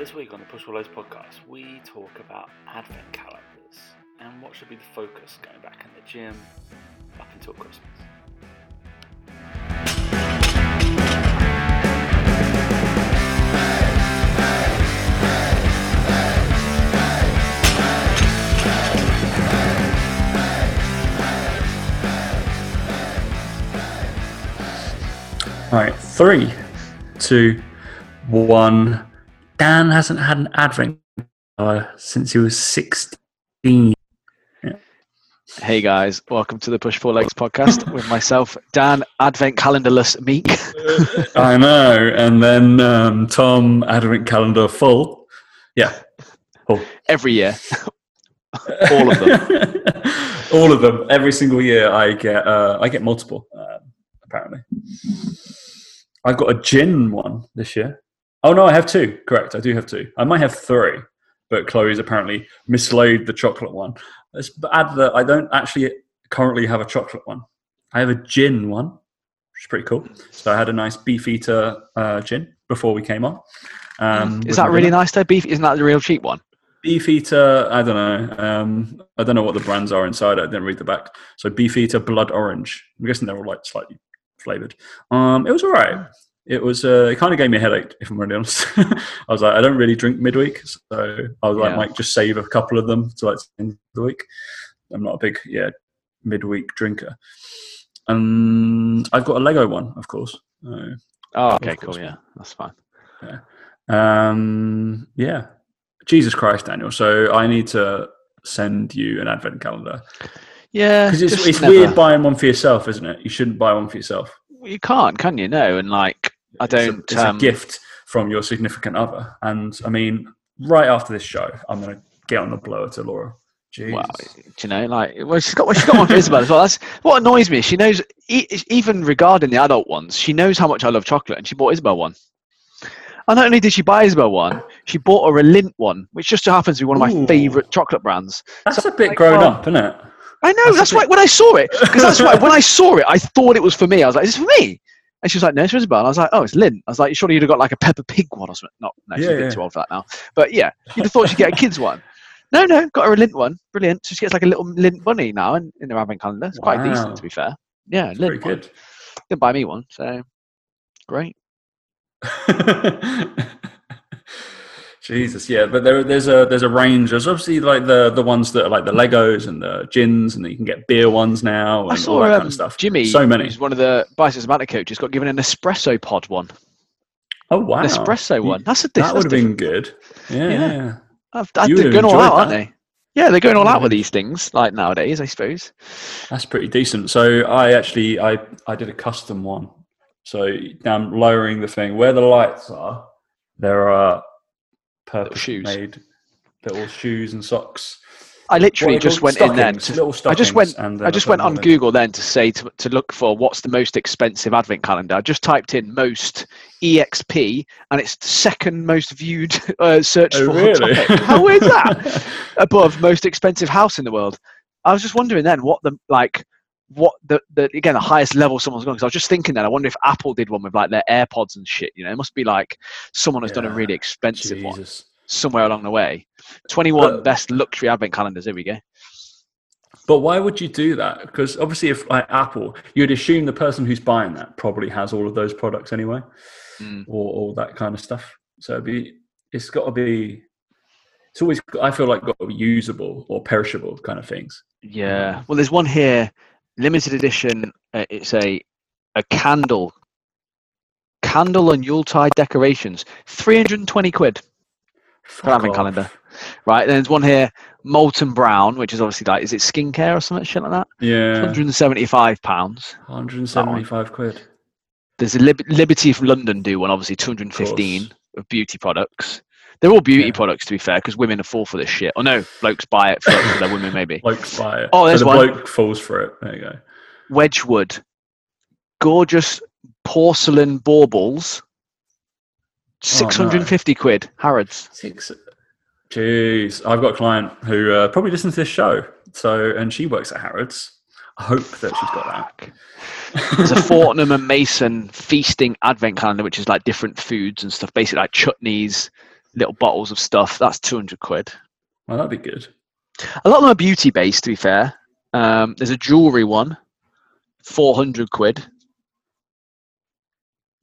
This week on the Push Loads podcast, we talk about advent calendars and what should be the focus going back in the gym up until Christmas. All right, three, two, one. Dan hasn't had an advent uh, since he was 16. Hey guys, welcome to the Push Four Legs podcast with myself, Dan, Advent Calendarless Meek. I know. And then um, Tom, advent calendar full. Yeah. Full. Every year, all of them. All of them. Every single year, I get uh, I get multiple. Uh, apparently, I've got a gin one this year. Oh no, I have two. Correct, I do have two. I might have three, but Chloe's apparently mislaid the chocolate one. Let's add that I don't actually currently have a chocolate one. I have a gin one, which is pretty cool. So I had a nice beefeater uh, gin before we came on. Um, Is that really dinner. nice though? Beef? Isn't that the real cheap one? Beefeater, I don't know. Um, I don't know what the brands are inside. I didn't read the back. So Beefeater Blood Orange. I'm guessing they're all like slightly flavored. Um, it was all right. It was. Uh, it kind of gave me a headache, if I'm really honest. I was like, I don't really drink midweek, so I was like, Yeah. might just save a couple of them to like the end of the week. I'm not a big yeah midweek drinker. And I've got a Lego one, of course. Uh, Oh, okay, course. cool. Yeah, that's fine. Um, yeah. Jesus Christ, Daniel. So I need to send you an advent calendar Yeah, because it's, it's never- weird buying one for yourself, isn't it? You shouldn't buy one for yourself. You can't, can you? No, and like I It's a- don't. It's a, um, gift from your significant other, and I mean, right after this show, I'm going to get on the blower to Laura. Jesus. Well, do you know, like, well, she's got, well, she's got one for Isabel as well. That's what annoys me. She knows, e- even regarding the adult ones, she knows how much I love chocolate, and she bought Isabel one. And not only did she buy Isabel one, she bought her a Lindt one, which just so happens to be one of my Ooh. favourite chocolate brands. That's so, a bit like, grown well, up, isn't it? I know. That's a That's, bit- why when I saw it, because that's why when I saw it, I thought it was for me. I was like, "Is this for me?" And she was like, "No, it's Isabel." And I was like, "Oh, it's Lindt." I was like, "Surely you'd have got like a Peppa Pig one or something." Not, no, she's Yeah, a bit yeah. too old for that now. But yeah, you'd have thought she'd get a kids one. No, no, got her a Lindt one. Brilliant. So she gets like a little Lindt bunny now in, in her advent calendar. It's quite decent, to be fair. Yeah, It's Lindt pretty one. good. Didn't buy me one, so great. Jesus, yeah, but there, there's a there's a range. There's obviously like the the ones that are like the Legos and the gins, and you can get beer ones now and I all that um, kind of stuff. Jimmy, so many. who's one of the bicycle Matic coaches, got given an espresso pod one. Oh wow, An espresso one. That's a that would have been good. Yeah, Yeah. I've, I've, they're going all out, enjoyed aren't they? Yeah, they're going all out with these things, like nowadays, I suppose. that's pretty decent. So I actually I I did a custom one. So down lowering the thing where the lights are, there are purpose shoes. made little shoes and socks. I literally just went in then. To, I just went. and I just went on. Google then to say to, to look for what's the most expensive advent calendar. I just typed in most exp, and it's the second most viewed uh, search Oh, for really? topic. How is that? Above most expensive house in the world. I was just wondering then what the like what the, the again the highest level someone's gone because I was just thinking that I wonder if Apple did one with like their AirPods and shit. You know, it must be like someone has done a really expensive one somewhere along the way. Twenty one But- best luxury advent calendars. Here we go. But why would you do that? Because obviously, if like Apple, you'd assume the person who's buying that probably has all of those products anyway, Mm. or all that kind of stuff. So it'd be, it's got to be. It's always, I feel like, got to be usable or perishable kind of things. Yeah. Well, there's one here, limited edition. Uh, it's a a candle, candle and Yuletide decorations, three hundred and twenty quid. Advent calendar. Right. Then there's one here, Molton Brown, which is obviously like, is it skincare or something shit like that? Yeah, Hundred and seventy-five pounds. 175 quid. There's a Lib- Liberty from London do one, obviously two hundred and fifteen course. of beauty products. They're all beauty Yeah. products, to be fair, because women are fall for this shit. Or no, blokes buy it for, for their women, maybe. Blokes buy it. Oh, there's so the one. bloke falls for it. There you go. Wedgwood, gorgeous porcelain baubles, six hundred and fifty quid. Harrods. Six. Jeez, I've got a client who uh, probably listens to this show. So, and she works at Harrods. I hope that she's got that. There's a Fortnum and Mason feasting advent calendar, which is like different foods and stuff, basically like chutneys, little bottles of stuff. That's two hundred quid. Well, that'd be good. A lot of them are beauty based. To be fair, um, there's a jewelry one, four hundred quid.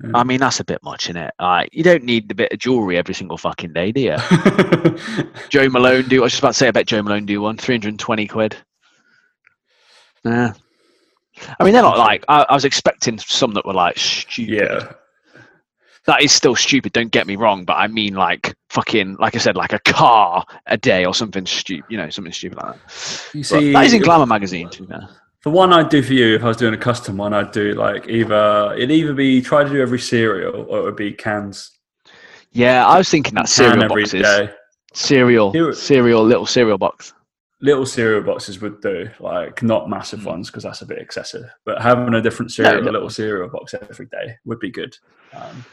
Yeah. I mean, that's a bit much, isn't it? Like, you don't need a bit of jewelry every single fucking day, do you? Jo Malone do. I was just about to say, I bet Jo Malone do one. Three hundred and twenty quid. Yeah. I mean, they're not like. I, I was expecting some that were like stupid. yeah. That is still stupid. Don't get me wrong, but I mean, like fucking, like I said, like a car a day or something stupid. You know, something stupid like that. You But that is in Glamour magazine, to be the one I'd do for you if I was doing a custom one, I'd do like either it'd either be try to do every cereal or it would be cans. Yeah, I was thinking that cereal boxes, day. cereal, cereal, little cereal box. Little cereal boxes would do, like not massive Mm. ones because that's a bit excessive. But having a different cereal, little a little cereal box every day would be good. Um,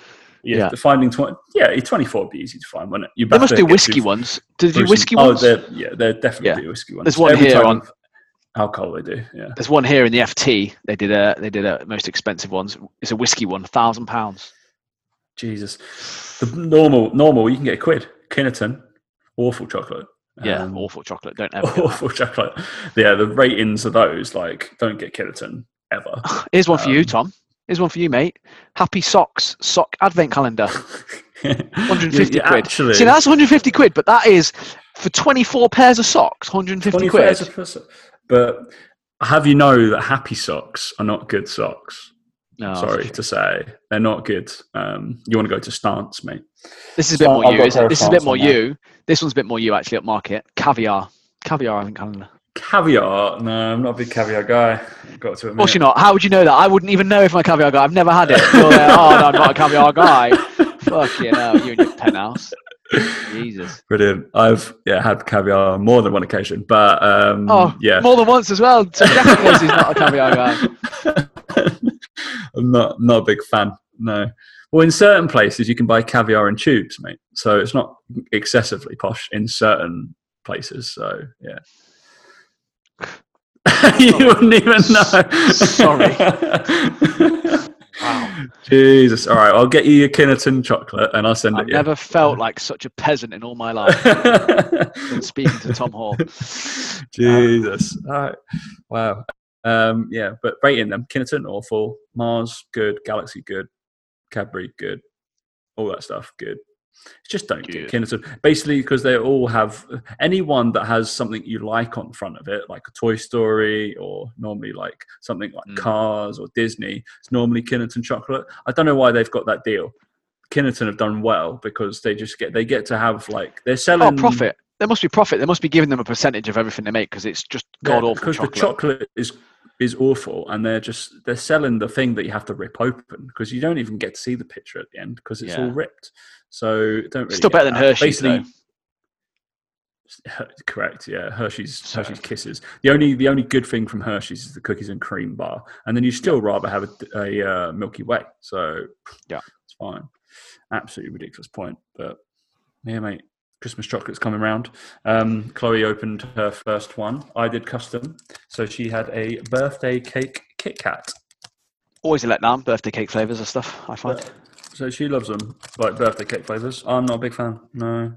yeah, Yeah. the finding twenty. Yeah, twenty four would be easy to find, wouldn't it? You They have must get whiskey ones. Do they do whiskey oh, they're, yeah, they're definitely Yeah. whiskey ones. There's one Every here on- alcohol. They do, yeah. There's one here in the FT. They did a they did a most expensive ones. It's a whiskey one, thousand pounds. Jesus, the normal normal you can get a quid. Kinnerton, awful chocolate. Yeah, Um, awful chocolate. Don't ever. awful chocolate. Yeah, the ratings of those like don't get Kinnerton ever. Here's one for you, Um, Tom. Here's one for you, mate. Happy socks sock advent calendar. 150 You- you quid. Actually, See, that's 150 quid, but that is for 24 pairs of socks. 150 quid. pairs of puss- But have you know that happy socks are not good socks? No, Sorry to say, they're not good. Um, you want to go to Stance, mate. This is a bit So more I've you. Isn't it? This is a bit more on there. you. This one's a bit more you actually at market. Caviar. Caviar advent calendar. Caviar? No, I'm not a big caviar guy. I've got to Of admit. course you're not. How would you know that? I wouldn't even know if I'm a caviar guy. I've never had it. You're there, oh no, I'm not a caviar guy. Fucking hell, you and your penthouse. Jesus. Brilliant. I've yeah had caviar on more than one occasion, but um, Oh, yeah, more than once as well. So definitely he's not a caviar guy. I'm not not a big fan. No. Well, in certain places you can buy caviar in tubes, mate. So it's not excessively posh in certain places. So yeah. you wouldn't even know. Sorry. Wow. Jesus. All right, I'll get you your Kinnerton chocolate and I'll send I've it never felt like such a peasant in all my life speaking to Tom Hall. Jesus. All right. Wow. Um, yeah, but rating them. Kinnerton, awful. Mars, good. Galaxy, good. Cadbury, good. All that stuff, good. Just don't Good. get Kinnerton. Basically, because they all have anyone that has something you like on the front of it, like a Toy Story or normally like something like Mm. Cars or Disney, it's normally Kinnerton chocolate. I don't know why they've got that deal. Kinnerton have done well because they just get they get to have like they're Oh, selling profit. There must be profit. They must be giving them a percentage of everything they make because it's just Yeah, god awful because chocolate. the chocolate is is awful and they're just they're selling the thing that you have to rip open because you don't even get to see the picture at the end because it's all ripped so don't really Still better than that. Hershey's, Basically- Her- correct yeah hershey's So- hershey's kisses the only the only good thing from hershey's is the cookies and cream bar and then you still rather have a, a uh, milky way so Yeah. it's fine absolutely ridiculous point but yeah mate christmas chocolate's coming round um, chloe opened her first one i did custom so she had a birthday cake kit kat Always a letdown. Birthday cake flavors and stuff. I find. So she loves them like birthday cake flavors. I'm not a big fan no.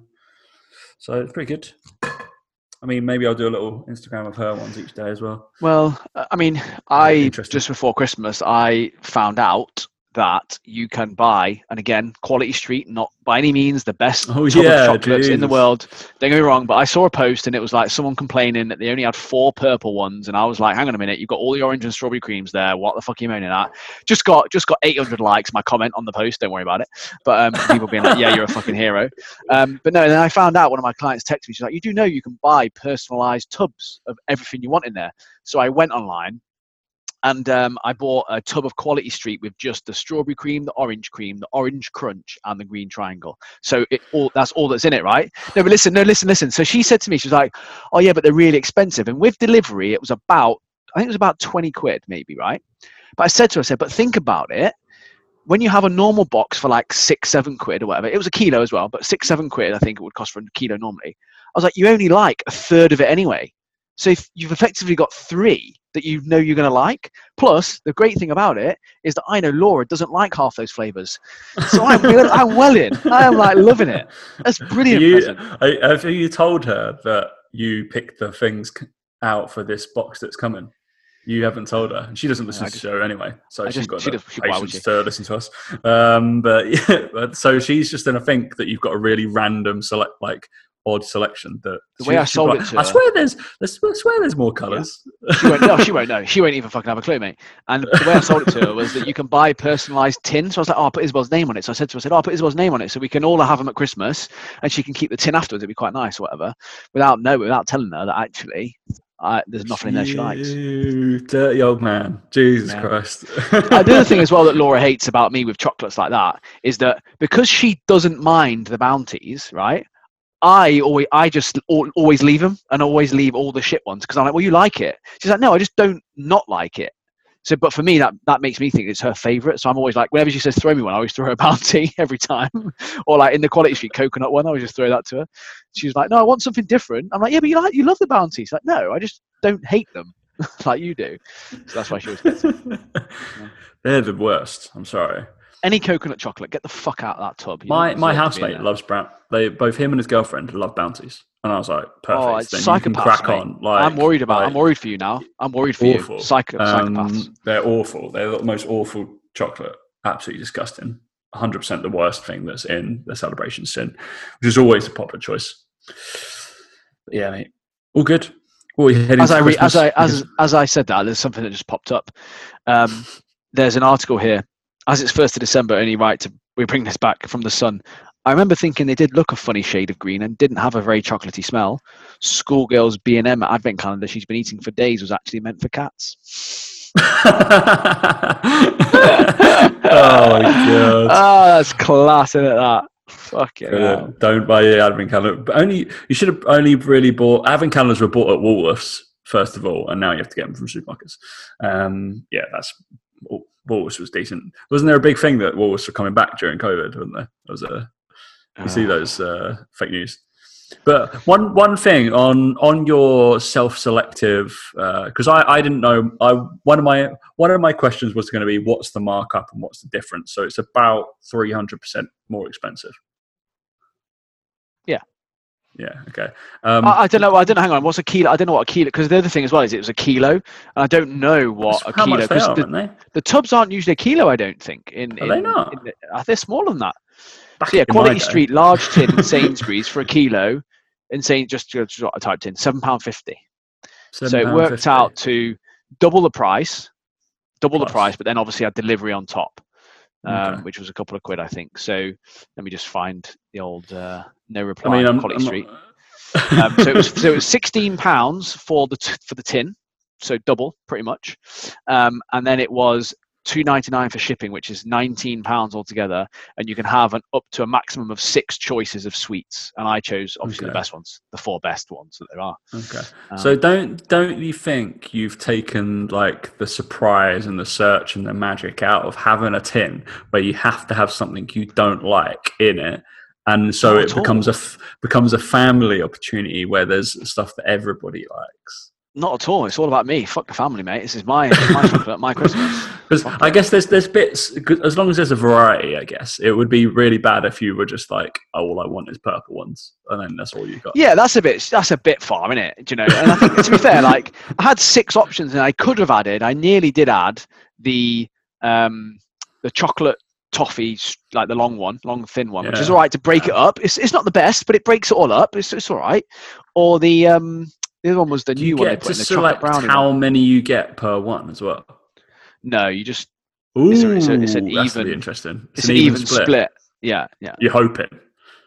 So it's pretty good. I mean maybe i'll do a little instagram of her ones each day as well. Well, I mean, I just before Christmas, I found out that you can buy, and again, Quality Street, not by any means the best Oh, yeah, chocolates in the world. Don't get me wrong, but I saw a post and it was like someone complaining that they only had four purple ones, and I was like, hang on a minute, you've got all the orange and strawberry creams there. What the fuck are you moaning at? Just got just got 800 likes. My comment on the post. Don't worry about it. But um, people being like, yeah, you're a fucking hero. Um, but no, then I found out one of my clients texted me. She's like, you do know you can buy personalized tubs of everything you want in there. So I went online and um, I bought a tub of Quality Street with just the strawberry cream, the orange cream, the orange crunch, and the green triangle. So it all that's all that's in it, right? No, but listen, no, listen, listen. So she said to me, she was like, "Oh yeah, but they're really expensive." And with delivery, it was about I think it was about twenty quid, maybe, right? But I said to her, I said, "But think about it." When you have a normal box for like six, seven quid or whatever, it was a kilo as well, but six, seven quid, I think it would cost for a kilo normally. I was like, you only like a third of it anyway. So if you've effectively got three that you know you're going to like. Plus, the great thing about it is that I know Laura doesn't like half those flavors, so I'm well, I'm well in. I am like loving it. That's brilliant. You. I- have you told her that you picked the things out for this box that's coming? You haven't told her. And she doesn't listen I to the show anyway, so I she's just- got she the does- she- why would patience to listen to us. Um, but yeah, but, so she's just going to think that you've got a really random select, like odd selection. That The way I sold like, it to I her- swear there's, there's, I swear there's more colours. She won't, no, she won't know. She won't even fucking have a clue, mate. And the way I sold it to her was that you can buy personalised tin. So I was like, oh, I'll put Isabel's name on it. So I said to her, I said, oh, I'll put Isabel's name on it so we can all have them at Christmas and she can keep the tin afterwards. It'd be quite nice or whatever. Without no, without telling her that actually I, there's nothing in there she likes. You dirty old man. Jesus Yeah. Christ. The other thing as well that Laura hates about me with chocolates like that is that because she doesn't mind the bounties, right? I always, I just always leave them and always leave all the shit ones because I'm like, well, you like it. She's like, no, I just don't not like it. So, but for me, that that makes me think it's her favorite. So I'm always like, whenever she says throw me one, I always throw her a bounty every time. or like in the Quality Street coconut one, I always just throw that to her. She's like, no, I want something different. I'm like, yeah, but you like, you love the bounties. Like, no, I just don't hate them like you do. So that's why she always They're the worst. I'm sorry. Any coconut chocolate, get the fuck out of that tub. You My my deserve to be in housemate loves brown. They both him and his girlfriend love bounties, and I was like, perfect. Oh, it's then you can crack mate. on. Like, I'm worried about. like, I'm worried for you now. I'm worried for awful. you. Psycho, psychopaths. Um, they're awful. They're the most awful chocolate. Absolutely disgusting. 100 percent the worst thing that's in the celebration sin, which is always a popular choice. But yeah, mate. All good. Well, as I re- as I as as I said that, there's something that just popped up. Um, there's an article here. As it's first of December, only right to we bring this back from the Sun. I remember thinking they did look a funny shade of green and didn't have a very chocolatey smell. Schoolgirl's B and M advent calendar she's been eating for days was actually meant for cats. oh my god. Ah, that's class, isn't it? That fucking Brilliant. hell. Don't buy your advent calendar. But only you should have only really bought advent calendars were bought at Woolworths first of all, and now you have to get them from supermarkets. Um, yeah, that's Woolworths was decent. Wasn't there a big thing that Woolworths were coming back during COVID? Wasn't there? There was a you see Ah. those uh, fake news. But one one thing on on your self selective because I, I didn't know I one of my one of my questions was going to be what's the markup and what's the difference. So it's about three hundred percent more expensive. Yeah. Yeah. Okay. Um, I, I don't know. I don't know. Hang on. What's a kilo? I don't know what a kilo. Because the other thing as well is it was a kilo, and I don't know what a how kilo. much they are, the, aren't they? the tubs aren't usually a kilo. I don't think. In, Are in, they not? in the- uh, they're smaller than that. So yeah, Quality. Street large tin Sainsbury's for a kilo. In Saint just just what I typed in seven pound fifty. So it worked £7.50. out to double the price, double the price, but then obviously had delivery on top, um, Okay. which was a couple of quid, I think. So let me just find the old uh, no I reply mean, on I'm Street. not- um, so it was so it was sixteen pounds for the t- for the tin, so double pretty much, um, and then it was two ninety nine for shipping, which is nineteen pounds altogether, and you can have an up to a maximum of six choices of sweets, and I chose obviously the best ones, the four best ones that there are. Okay. Um, So don't don't you think you've taken like the surprise and the search and the magic out of having a tin where you have to have something you don't like in it, and so it at all. becomes a f- becomes a family opportunity where there's stuff that everybody likes. Not at all. It's all about me. Fuck the family, mate. This is my my chocolate, my Christmas. Because I guess there's there's bits as long as there's a variety. I guess it would be really bad if you were just like, oh, all I want is purple ones, and then that's all you got. Yeah, that's a bit that's a bit far, isn't it? Do you know? And I think to be fair, like I had six options and I could have added. I nearly did add the um the chocolate toffee, like the long one, long thin one, which is all right to break it up. It's it's not the best, but it breaks it all up. It's it's all right. Or the um the other one was the Do you new one get to select how one. many you get per one as well? No, you just Ooh, It's a- it's a- it's an that's even- interesting. it's, an even split. Yeah, yeah. You're hoping.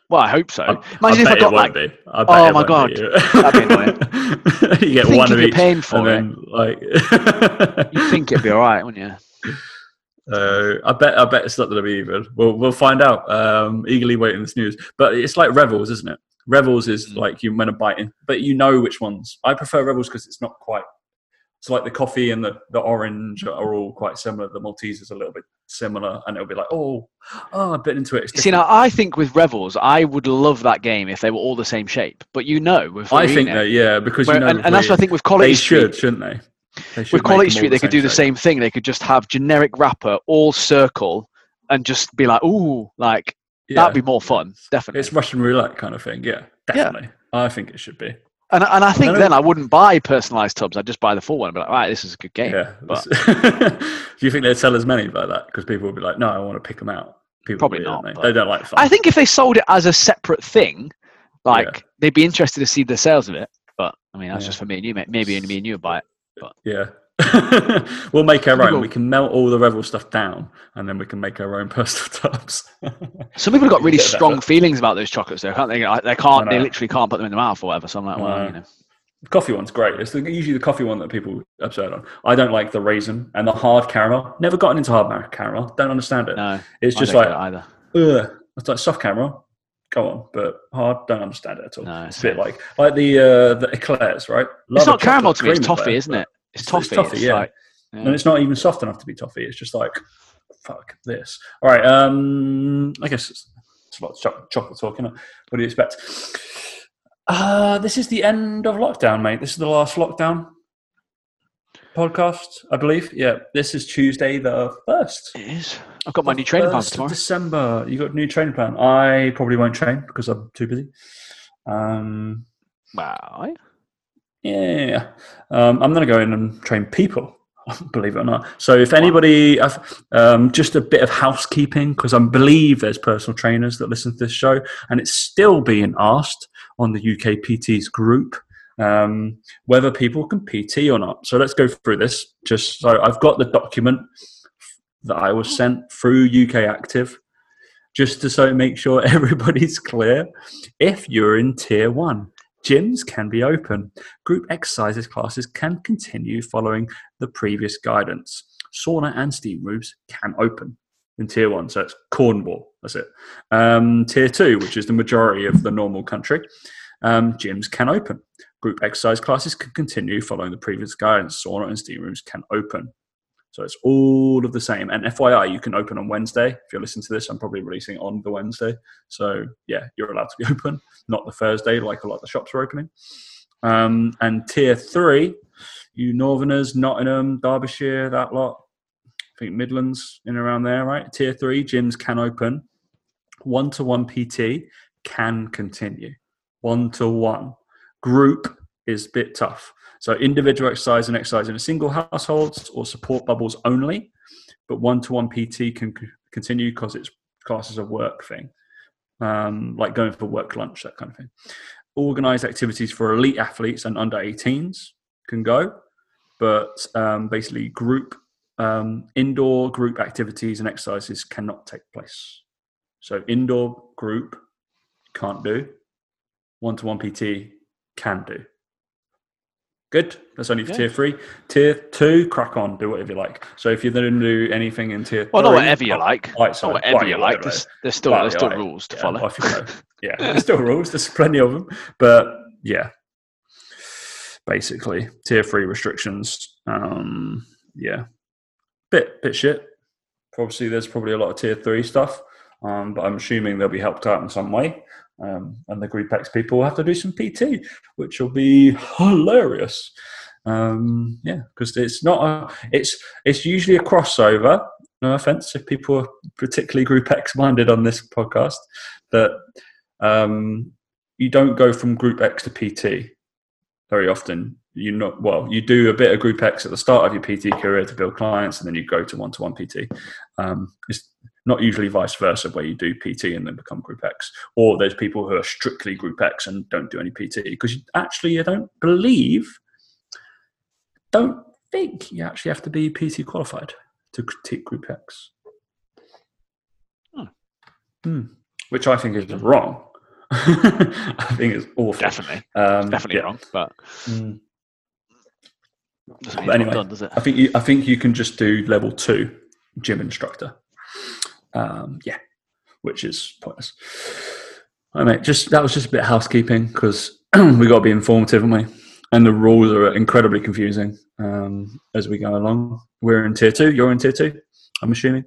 Well, I hope so. I, Imagine I if I got it like won't be. I bet Oh my God. That'd be annoying. you get think one of each, paying for and it, then like. you think it'd be all right, wouldn't you? Uh, I bet. I bet it's not going to be even. We'll we'll find out. Um, eagerly waiting this news. But it's like Revels, isn't it? Revels is Mm. like you when a bite in, but you know which ones. I prefer Revels because it's not quite. It's like the coffee and the, the orange are all quite similar. The Maltese is a little bit similar, and it'll be like, oh, oh, a bit into it. See, now I think with Revels, I would love that game if they were all the same shape. But you know, with I think that yeah, because where- you know, and, and that's what I think with they Quality Street. should, shouldn't they? They should with Quality Street, they could do the same thing. They could just have generic wrapper, all circle, and just be like, ooh, like Yeah. that'd be more fun, definitely. It's Russian roulette kind of thing. Yeah, definitely. I think it should be. And and I think know- then I wouldn't buy personalized tubs. I'd just buy the full one. and be like, right, this is a good game. Yeah. but- do you think they'd sell as many by that? Because people would be like, no, I want to pick them out. People Probably not, They? but- they don't like fun. I think if they sold it as a separate thing, like Yeah. they'd be interested to see the sales of it. But I mean, that's Yeah. just for me and you. mate. Maybe only me and you would buy it. But yeah. we'll make our Some own. people- We can melt all the Revel stuff down and then we can make our own personal tubs. Some people have got really Bit strong effort. feelings about those chocolates, though, can't they? They can't. They literally can't put them in the mouth or whatever. So I'm like, well, No. you know, The coffee one's great. It's the, usually the coffee one that people are upset on. I don't like the raisin and the hard caramel. Never gotten into hard caramel. Don't understand it. no, it's I just don't like, it either. ugh. It's like soft caramel. Go on, but hard. Don't understand it at all. No, it's a bit like like the uh, the eclairs, right? Love It's not caramel to me. It's toffee, eclair, isn't but- it? It's It's- it's toffee. toffee, It's yeah. like- yeah. and it's not even soft enough to be toffee. It's just like, fuck this. All right. Um, I guess it's, it's a lot of chocolate, chocolate talk, is What do you expect? Uh, this is the end of lockdown, mate. This is the last lockdown podcast, I believe. Yeah, this is Tuesday the first. It is. I've got my new training plan for First of tomorrow. December. You got a new training plan. I probably won't train because I'm too busy. Um, Wow. Yeah, um, I'm going to go in and train people. Believe it or not. So, if anybody, um, just a bit of housekeeping because I believe there's personal trainers that listen to this show, and it's still being asked on the UK PTs group um, whether people can PT or not. So let's go through this. Just so I've got the document that I was sent through UK Active, just to so make sure everybody's clear. If you're in tier one, gyms can be open. Group exercises classes can continue following the previous guidance. Sauna and steam rooms can open in tier one. So it's Cornwall. That's it. Um, tier two, which is the majority of the normal country, um, gyms can open. Group exercise classes can continue following the previous guidance. Sauna and steam rooms can open. So it's all of the same. And FYI, you can open on Wednesday. If you're listening to this, I'm probably releasing on the Wednesday. So yeah, you're allowed to be open, not the Thursday like a lot of the shops are opening. Um, and tier three, you Northerners, Nottingham, Derbyshire, that lot. I think Midlands in around there, right? Tier three gyms can open. One to one PT can continue. One to one. Group is a bit tough. So individual exercise and exercise in a single household or support bubbles only, but one to one PT can c- continue because it's classes as a work thing, um, like going for work lunch, that kind of thing. Organized activities for elite athletes and under 18s can go, but um, basically group um, indoor group activities and exercises cannot take place. So indoor group can't do, one to one PT can do. Good. That's only for Yeah. tier three. Tier two, crack on, do whatever you like. So if you're going to do anything in tier Well, three, not whatever you like. Right, sorry. whatever Right, you like. There's, there's still there's still rules to Yeah, follow. yeah, there's still rules. There's plenty of them, but yeah, basically tier three restrictions. Um, yeah, bit bit shit. Obviously, there's probably a lot of tier three stuff, um, but I'm assuming they'll be helped out in some way. Um, and the Group X people will have to do some PT, which will be hilarious. Um, yeah, because it's not a, it's it's usually a crossover. No offense if people are particularly Group X minded on this podcast, that um, you don't go from Group X to PT very often. You not well, you do a bit of Group X at the start of your PT career to build clients, and then you go to one to one PT. Um, it's not usually vice versa, where you do PT and then become Group X, or there's people who are strictly Group X and don't do any PT because actually you don't believe, don't think you actually have to be PT qualified to critique Group X. Hmm. Hmm. Which I think is wrong. I think it's awful. Definitely, Um, definitely yeah. wrong. But Mm. But anyway, done, does it? I think you, I think you can just do level two gym instructor. Um, yeah, which is pointless. I mean, just that was just a bit of housekeeping because we got to be informative, haven't we? and the rules are incredibly confusing um, as we go along. We're in tier two. You're in tier two. I'm assuming.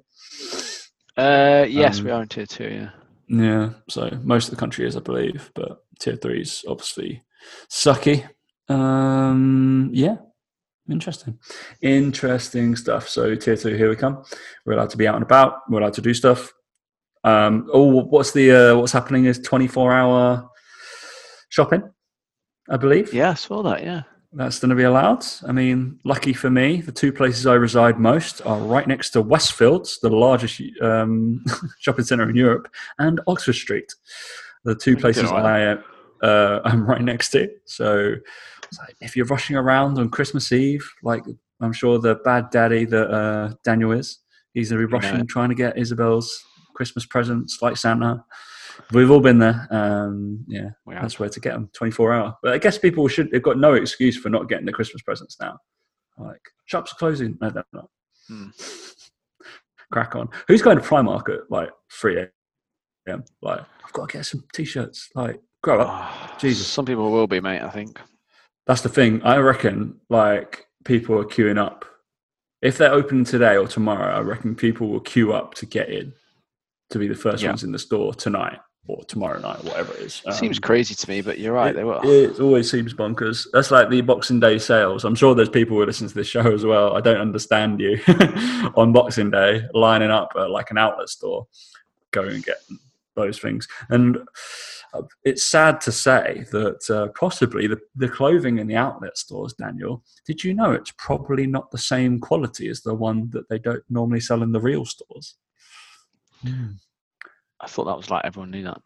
Uh, yes, Um, we are in tier two. Yeah. Yeah, so most of the country is, I believe, but tier three is obviously sucky. Um, yeah, interesting, interesting stuff. So tier two, here we come. We're allowed to be out and about. We're allowed to do stuff. Um, oh, what's the uh, what's happening is twenty four hour shopping. I believe. Yeah, I saw that. Yeah. That's going to be allowed. I mean, lucky for me, the two places I reside most are right next to Westfields, the largest um, shopping centre in Europe, and Oxford Street, the two places. I uh, I'm right next to. it, So, like, if you're rushing around on Christmas Eve, like I'm sure the bad daddy that uh, Daniel is, he's going to be rushing, it. trying to get Isabel's Christmas presents like Santa. We've all been there. Um, yeah, have. that's where to get them 24 hour but i guess people should they've got no excuse for not getting the christmas presents now like shops are closing no they're not Hmm. crack on who's going to primark at like 3 a.m like i've got to get some t-shirts like grow up Oh, Jesus. Some people will be, mate. I think. that's the thing i reckon like people are queuing up if they're open today or tomorrow i reckon people will queue up to get in to be the first Yeah. ones in the store tonight or tomorrow night whatever it is Seems Um, crazy to me, but you're right. It, they will. it always seems bonkers. That's like the Boxing Day sales. I'm sure there's people who listen to this show as well. I don't understand you on Boxing Day lining up at like an outlet store, going and get those things. And it's sad to say that uh, possibly the, the clothing in the outlet stores, Daniel, did you know it's probably not the same quality as the one that they don't normally sell in the real stores? I thought that was like everyone knew that.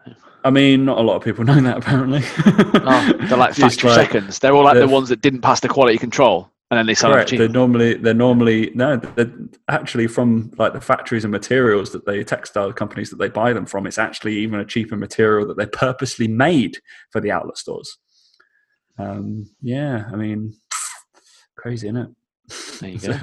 I mean, not a lot of people know that apparently. Oh, they're like factory seconds. They're all like the ones that didn't pass the quality control, and then they sell Correct. cheap. They're normally they're normally no, they're actually from like the factories and materials that they textile companies that they buy them from. It's actually even a cheaper material that they purposely made for the outlet stores. Um, yeah, I mean, crazy, isn't it? There you go.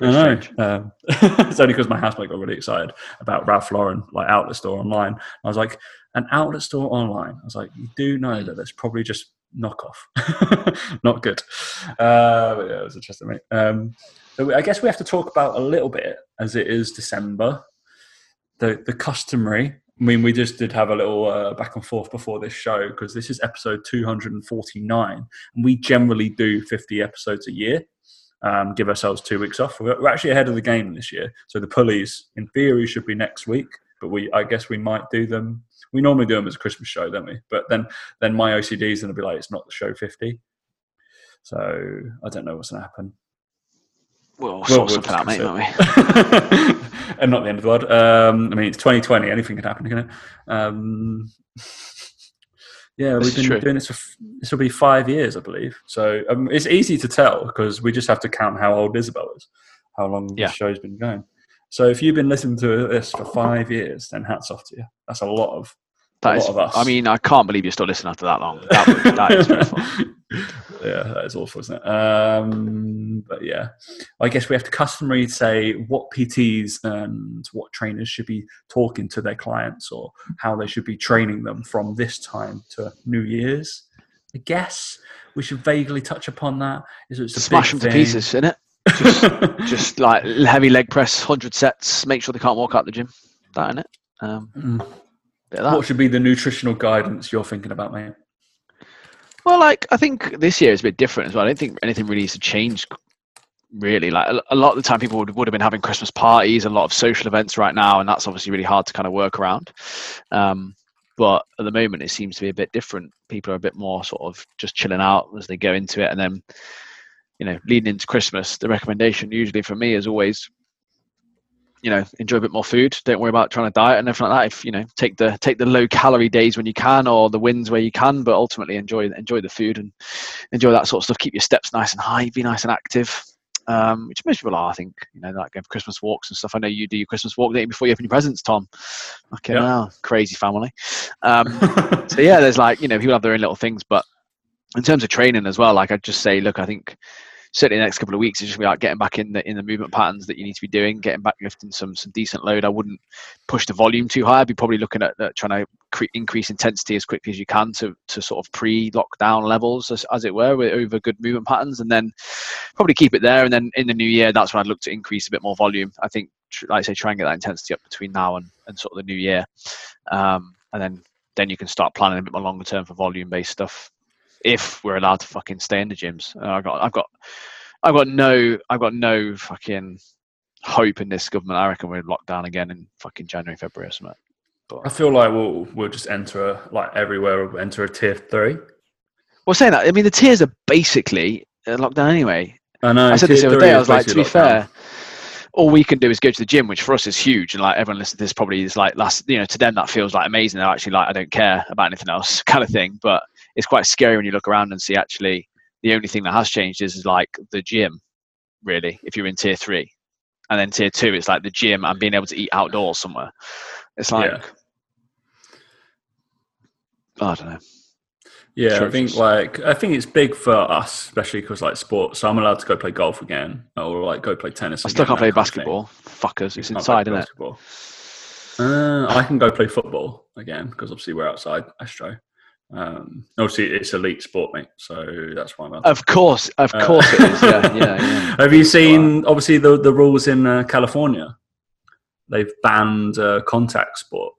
I know. Um, it's only because my housemate got really excited about Ralph Lauren, like outlet store online. I was like, an outlet store online. I was like, you do know that that's probably just knockoff, not good. Uh, yeah, it was interesting, mate. Um, so I guess we have to talk about a little bit as it is December. The the customary. I mean, we just did have a little uh, back and forth before this show because this is episode 249, and we generally do 50 episodes a year um, give ourselves two weeks off. We're, we're actually ahead of the game this year, so the pulleys, in theory, should be next week. But we, I guess, we might do them. We normally do them as a Christmas show, don't we? But then, then my OCD is going to be like, it's not the show fifty. So I don't know what's going to happen. We'll Well, sort something out, mate, won't we? and not the end of the world. Um, I mean, it's 2020. Anything can happen, can it? Um, yeah, This we've been doing this for this will be five years, I believe. So um, it's easy to tell because we just have to count how old Isabel is, how long Yeah. the show's been going. So if you've been listening to this for five years, then hats off to you. That's a lot of That a is, lot of us. I mean, I can't believe you're still listening after that long. That, was, that is dreadful. yeah, that is awful, isn't it? Um, but yeah, I guess we have to customarily say what PTs and what trainers should be talking to their clients or how they should be training them from this time to New Year's. I guess we should vaguely touch upon that. Is it's a Smash them to pieces, isn't innit? Just, just like heavy leg press, hundred sets. Make sure they can't walk out the gym. That in it. Um, Mm. that. what should be the nutritional guidance you're thinking about, mate? Well, like I think this year is a bit different as well. I don't think anything really needs to change. Really, like a, lot of the time, people would, would have been having Christmas parties, and a lot of social events right now, and that's obviously really hard to kind of work around. Um, but at the moment, it seems to be a bit different. People are a bit more sort of just chilling out as they go into it, and then you know, leading into Christmas, the recommendation usually for me is always, you know, enjoy a bit more food. Don't worry about trying to diet and everything like that. If you know, take the take the low calorie days when you can, or the wins where you can, but ultimately enjoy enjoy the food and enjoy that sort of stuff. Keep your steps nice and high. Be nice and active. Um, which most people are, I think. You know, like going for Christmas walks and stuff. I know you do your Christmas walk don't before you open your presents, Tom. Okay, Yeah. now crazy family. Um, so yeah, there's like you know people have their own little things, but in terms of training as well, like I'd just say, look, I think certainly the next couple of weeks is just about getting back in the in the movement patterns that you need to be doing, getting back lifting some some decent load. I wouldn't push the volume too high. I'd be probably looking at, at trying to cre- increase intensity as quickly as you can to to sort of pre lockdown levels, as, as it were, with over good movement patterns, and then probably keep it there. And then in the new year, that's when I'd look to increase a bit more volume. I think, like I say, try and get that intensity up between now and, and sort of the new year, um, and then then you can start planning a bit more longer term for volume based stuff if we're allowed to fucking stay in the gyms. Uh, I've got, I've got, I've got no, I've got no fucking hope in this government. I reckon we're locked down again in fucking January, February or something. I feel like we'll we'll just enter a, like everywhere we'll enter a tier three. Well, saying that, I mean the tiers are basically uh, locked down anyway. I know. I said this the other day. I was like, to be fair, all we can do is go to the gym, which for us is huge. And like everyone listening to this probably is like last, you know, to them that feels like amazing. They're actually like, I don't care about anything else, kind of thing. But it's quite scary when you look around and see actually the only thing that has changed is, is like the gym, really. If you're in tier three, and then tier two, it's like the gym and being able to eat outdoors somewhere. It's like, Yeah. I don't know. Yeah, I think like I think it's big for us, especially because like sports. So I'm allowed to go play golf again, or like go play tennis. I still again, can't play that kind of thing. basketball. Fuckers, it's You can't play inside, isn't it? Uh, I can go play football again because obviously we're outside Astro. Um, obviously, it's elite sport, mate. So that's why I'm. Of course, of Uh, course it is. Yeah, yeah, yeah. Have you seen obviously the the rules in uh, California? They've banned uh, contact sport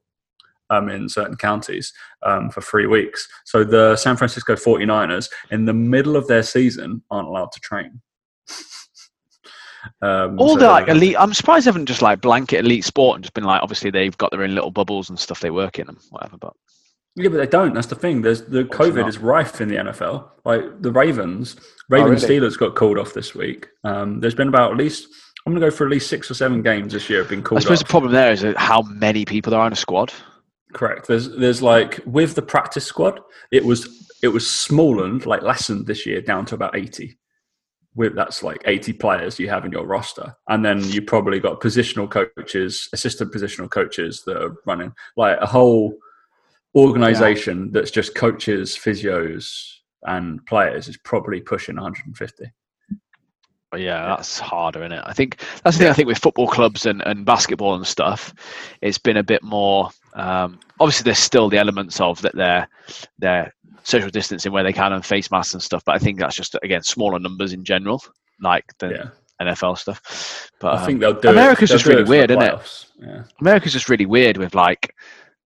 um, in certain counties um, for three weeks. So the San Francisco 49ers, in the middle of their season, aren't allowed to train. um, all so the like elite i'm surprised they haven't just like blanket elite sport and just been like obviously they've got their own little bubbles and stuff they work in and whatever but Yeah, but they don't. That's the thing. There's the COVID is rife in the NFL. Like the Ravens, Ravens really? Steelers got called off this week. Um, there's been about at least I'm going to go for at least six or seven games this year have been called. i suppose off. the problem there is how many people there are in a squad Correct. There's there's like with the practice squad, it was it was smallened, like lessened this year down to about eighty. With that's like eighty players you have in your roster, and then you probably got positional coaches, assistant positional coaches that are running like a whole organization that's just coaches, physios, and players is probably pushing 150. but yeah that's harder isn't it i think that's the thing i think with football clubs and, and basketball and stuff it's been a bit more um, obviously there's still the elements of that they're they're social distancing where they can and face masks and stuff but i think that's just again smaller numbers in general like the Yeah, nfl stuff but I um, think they'll do. America's it. just they'll do really for weird, isn't it? Yeah. America's just really weird with like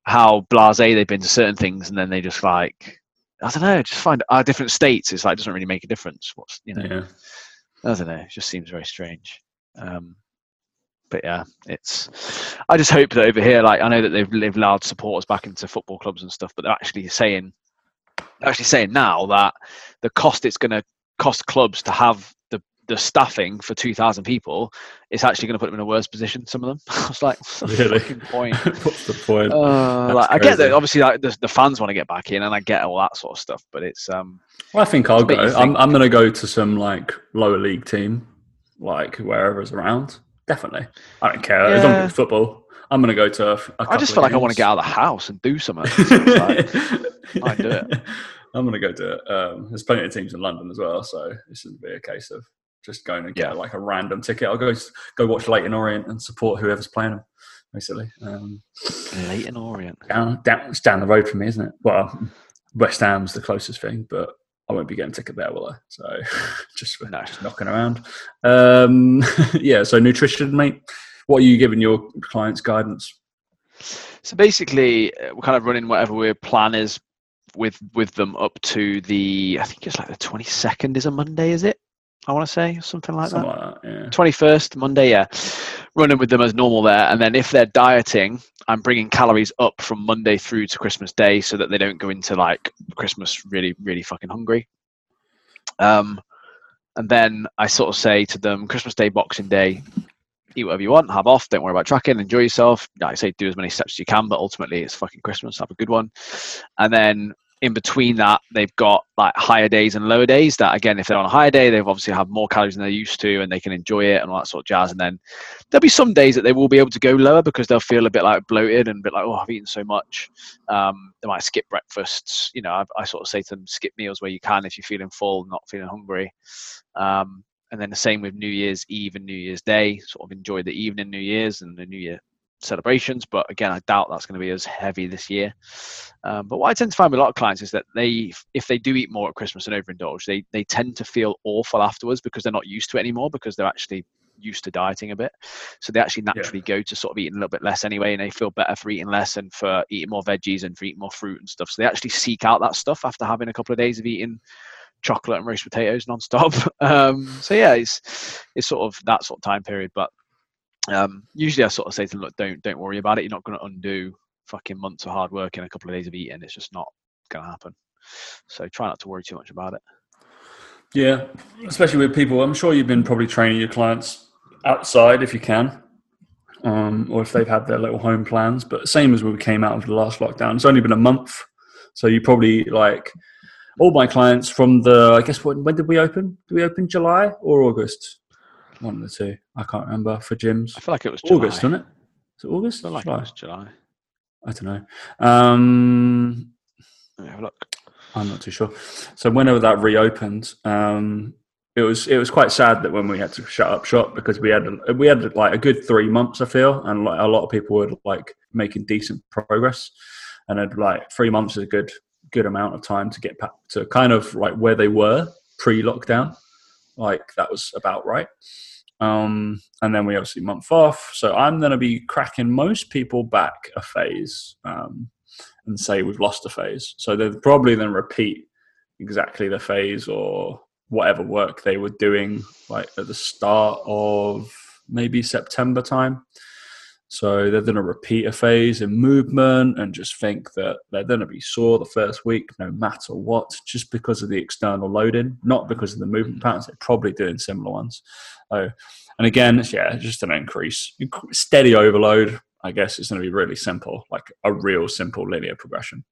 how blasé they've been to certain things, and then they just like I don't know, just find our different states. It's like doesn't really make a difference. What's you know, yeah. I don't know. It just seems very strange. Um, but yeah, it's. I just hope that over here, like I know that they've they've allowed supporters back into football clubs and stuff, but they're actually saying, they're actually saying now that the cost it's going to cost clubs to have the the staffing for two thousand people, it's actually going to put them in a worse position. Some of them. I was like, what's the Really? fucking point? What's the point? Uh, like, I get that obviously like, the, the fans want to get back in, and I get all that sort of stuff. But it's um, Well, I think I'll go. you I'm. I'm going to go to some like lower league team, like wherever's around. Definitely, I don't care as long Yeah. as it's football. I'm going to go to. A, f- a I just feel like I want to get out of the house and do something. So like, I'd do it. I'm going to go to. it. Um, there's plenty of teams in London as well, so this would be a case of just going and get Yeah. like a random ticket. I'll go go watch Leyton Orient and support whoever's playing them. Basically, um, Leyton Orient. down, down, it's down the road from me, isn't it? Well, West Ham's the closest thing, but I won't be getting a ticket there, will I? So just, No. just knocking around. Um, yeah, so nutrition, mate. What are you giving your clients guidance? So basically, uh, we're kind of running whatever our plan is with with them up to the. I think it's like the twenty second is a Monday, is it? I want to say something like Something that. like yeah. 21st Monday, yeah. Running with them as normal there. And then if they're dieting, I'm bringing calories up from Monday through to Christmas Day so that they don't go into like Christmas really, really fucking hungry. Um, and then I sort of say to them, Christmas Day, Boxing Day, eat whatever you want, have off, don't worry about tracking, enjoy yourself. Like I say, do as many steps as you can, but ultimately it's fucking Christmas, have a good one. And then in between that, they've got like higher days and lower days. That again, if they're on a higher day, they've obviously have more calories than they're used to, and they can enjoy it and all that sort of jazz. And then there'll be some days that they will be able to go lower because they'll feel a bit like bloated and a bit like, oh, I've eaten so much. Um, they might skip breakfasts. You know, I, I sort of say to them, skip meals where you can if you're feeling full, not feeling hungry. Um, and then the same with New Year's Eve and New Year's Day. Sort of enjoy the evening New Year's and the New Year celebrations, but again, I doubt that's going to be as heavy this year. Um, but what I tend to find with a lot of clients is that they, if they do eat more at Christmas and overindulge, they they tend to feel awful afterwards because they're not used to it anymore because they're actually used to dieting a bit. So they actually naturally yeah. go to sort of eating a little bit less anyway, and they feel better for eating less and for eating more veggies and for eating more fruit and stuff. So they actually seek out that stuff after having a couple of days of eating chocolate and roast potatoes non-stop. Um, so yeah, it's it's sort of that sort of time period. But um, usually I sort of say to them, look, don't don't worry about it. You're not going to undo fucking months of hard work in a couple of days of eating. It's just not going to happen. So try not to worry too much about it. Yeah, especially with people. I'm sure you've been probably training your clients outside if you can, um, or if they've had their little home plans. But same as when we came out of the last lockdown, it's only been a month, so you probably like all my clients from the. I guess when, when did we open? Did we open July or August? One of the two. I can't remember for gyms. I feel like it was July. August, wasn't it? Is it August? I feel like July? it was July. I don't know. Um, Let me have a look. I'm not too sure. So whenever that reopened, um, it was it was quite sad that when we had to shut up shop because we had we had like a good three months I feel and like a lot of people were like making decent progress and it like three months is a good good amount of time to get back to kind of like where they were pre lockdown like that was about right um, and then we obviously month off so I'm going to be cracking most people back a phase um, and say we've lost a phase so they'll probably then repeat exactly the phase or whatever work they were doing like at the start of maybe September time. So they're going to repeat a phase in movement and just think that they're going to be sore the first week, no matter what, just because of the external loading, not because of the movement patterns. They're probably doing similar ones. So, and again, it's, yeah, just an increase, steady overload. I guess it's going to be really simple, like a real simple linear progression.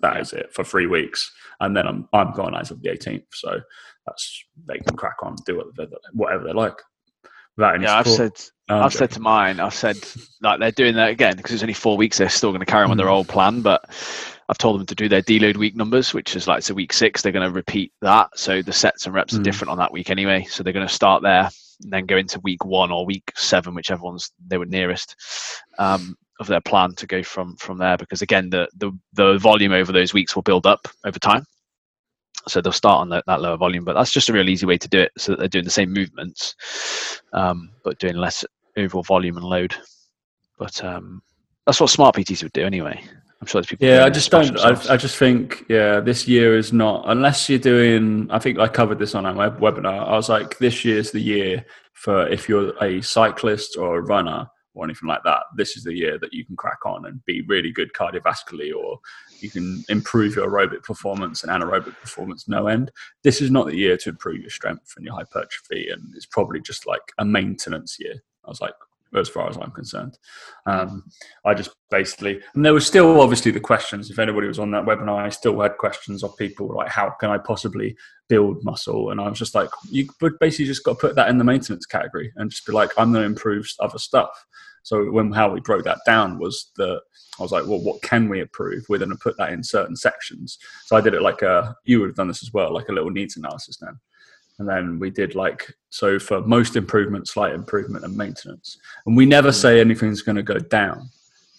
That is it for three weeks, and then I'm I'm gone as of the 18th. So that's they can crack on, do whatever they like. Any yeah. I've said I've said to mine, I've said like they're doing that again because it's only four weeks. They're still going to carry on with their mm. old plan, but I've told them to do their deload week numbers, which is like so week six. They're going to repeat that. So the sets and reps mm. are different on that week anyway. So they're going to start there and then go into week one or week seven, whichever ones they were nearest. Um, of their plan to go from from there because again the the the volume over those weeks will build up over time so they'll start on the, that lower volume but that's just a real easy way to do it so that they're doing the same movements um, but doing less overall volume and load. But um, that's what smart pts would do anyway. I'm sure there's people yeah i just don't I, I, just think yeah this year is not unless you're doing i think i covered this on our web, webinar i was like this year's the year for if you're a cyclist or a runner or anything like that, this is the year that you can crack on and be really good cardiovascularly, or you can improve your aerobic performance and anaerobic performance no end. This is not the year to improve your strength and your hypertrophy, and it's probably just like a maintenance year. I was like, as far as I'm concerned. Um, I just basically, and there were still obviously the questions. If anybody was on that webinar, I still had questions of people like, how can I possibly build muscle? And I was just like, you basically just got to put that in the maintenance category and just be like, I'm going to improve other stuff. So when how we broke that down was that I was like, well, what can we improve? We're going to put that in certain sections. So I did it like a, you would have done this as well, like a little needs analysis then. And then we did like, so for most improvement, slight improvement, and maintenance. And we never say anything's going to go down.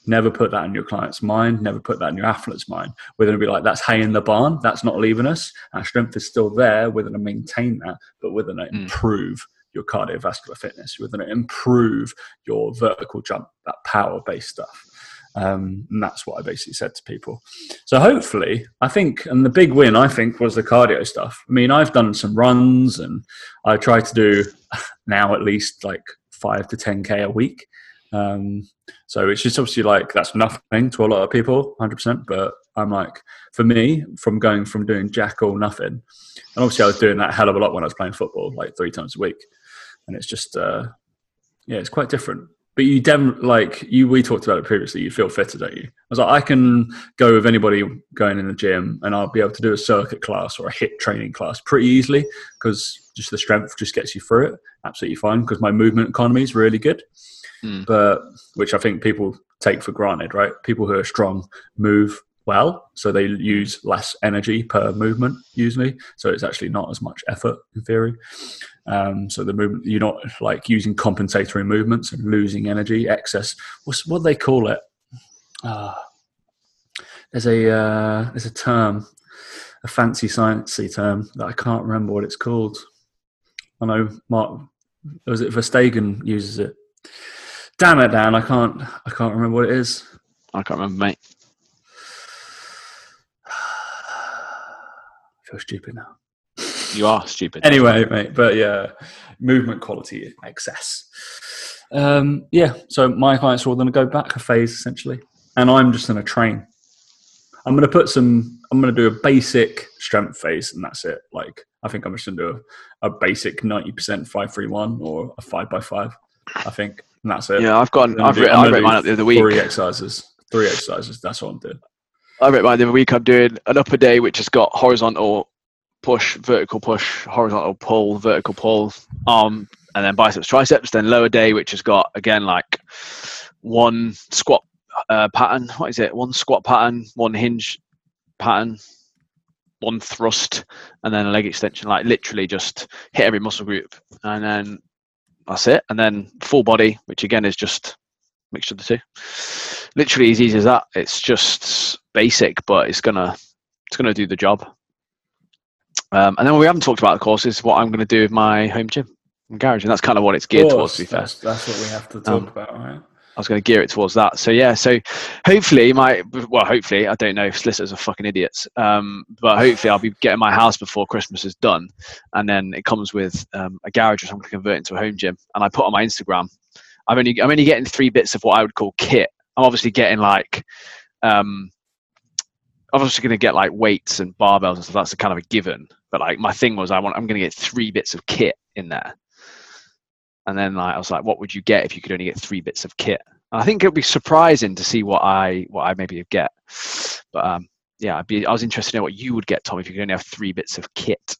Never put that in your client's mind. Never put that in your athlete's mind. We're going to be like, that's hay in the barn. That's not leaving us. Our strength is still there. We're going to maintain that, but we're going to mm. improve your cardiovascular fitness. We're going to improve your vertical jump, that power based stuff. Um, and that's what I basically said to people. So hopefully, I think, and the big win I think was the cardio stuff. I mean, I've done some runs and I try to do now at least like five to 10K a week. Um, so it's just obviously like that's nothing to a lot of people, 100%. But I'm like, for me, from going from doing jack or nothing, and obviously I was doing that hell of a lot when I was playing football, like three times a week and it's just uh, yeah, it's quite different. But you dem like you we talked about it previously. You feel fitter, don't you? I was like, I can go with anybody going in the gym, and I'll be able to do a circuit class or a HIIT training class pretty easily because just the strength just gets you through it. Absolutely fine because my movement economy is really good. Mm. But which I think people take for granted, right? People who are strong move well, so they use less energy per movement usually. So it's actually not as much effort in theory. Um, so the movement you're not like using compensatory movements and losing energy, excess. What's what do they call it? Uh, there's a uh, there's a term, a fancy sciencey term that I can't remember what it's called. I know Mark was it Verstegen uses it. Damn it, Dan! I can't I can't remember what it is. I can't remember, mate. I feel stupid now. You are stupid. Anyway, mate, but yeah, movement quality excess. Um, yeah, so my clients are all going to go back a phase essentially, and I'm just going to train. I'm going to put some. I'm going to do a basic strength phase, and that's it. Like I think I'm just going to do a, a basic 90% five three one or a five by five. I think, and that's it. Yeah, I've got. I'm gonna I've do- written, I'm I gonna wrote do mine up the other week. Three exercises. Three exercises. That's what I'm doing. I wrote mine the other week. I'm doing an upper day which has got horizontal push, vertical push, horizontal pull, vertical pull, arm, and then biceps, triceps. Then lower day which has got again like one squat uh, pattern. What is it? One squat pattern, one hinge pattern, one thrust, and then a leg extension. Like literally just hit every muscle group, and then that's it. And then full body, which again is just mixture of the two. Literally as easy as that. It's just basic, but it's gonna it's gonna do the job. Um, and then what we haven't talked about, of course, is what I'm going to do with my home gym and garage, and that's kind of what it's geared towards. To be fair, that's, that's what we have to talk Um, about, right? I was going to gear it towards that. So yeah, so hopefully my well, hopefully I don't know if solicitors are fucking idiots, um, but hopefully I'll be getting my house before Christmas is done, and then it comes with um, a garage which I'm going to convert into a home gym, and I put on my Instagram. I'm only I'm only getting three bits of what I would call kit. I'm obviously getting like, um, obviously going to get like weights and barbells and stuff. That's a kind of a given. But like my thing was I want I'm going to get three bits of kit in there. And then like, I was like, what would you get if you could only get three bits of kit? And I think it would be surprising to see what I what I maybe get. But um, yeah, I'd be, I was interested to know what you would get, Tom, if you could only have three bits of kit.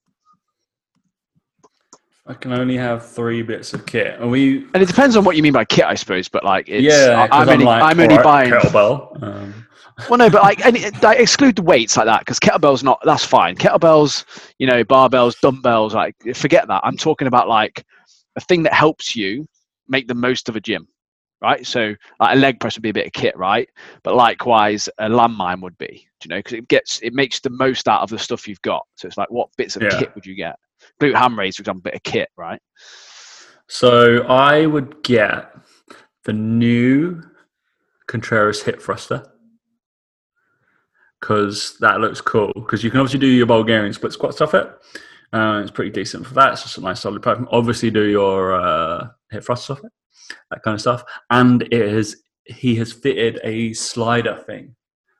I can only have three bits of kit. Are we? And it depends on what you mean by kit, I suppose. But like, it's, yeah, I, I'm, only, like, I'm only buying. kettlebell. Um, Well, no, but like, any, like exclude the weights like that because kettlebells not that's fine. Kettlebells, you know, barbells, dumbbells, like forget that. I'm talking about like a thing that helps you make the most of a gym, right? So like, a leg press would be a bit of kit, right? But likewise, a landmine would be, do you know, because it gets it makes the most out of the stuff you've got. So it's like, what bits of Yeah. kit would you get? Glute ham raise, for example, bit of kit, right? so I would get the new Contreras hip thruster because that looks cool. Because you can obviously do your Bulgarian split squat stuff. It uh, it's pretty decent for that. It's just a nice solid platform. Obviously, do your uh, hip thrust stuff, it, that kind of stuff. And it is he has fitted a slider thing,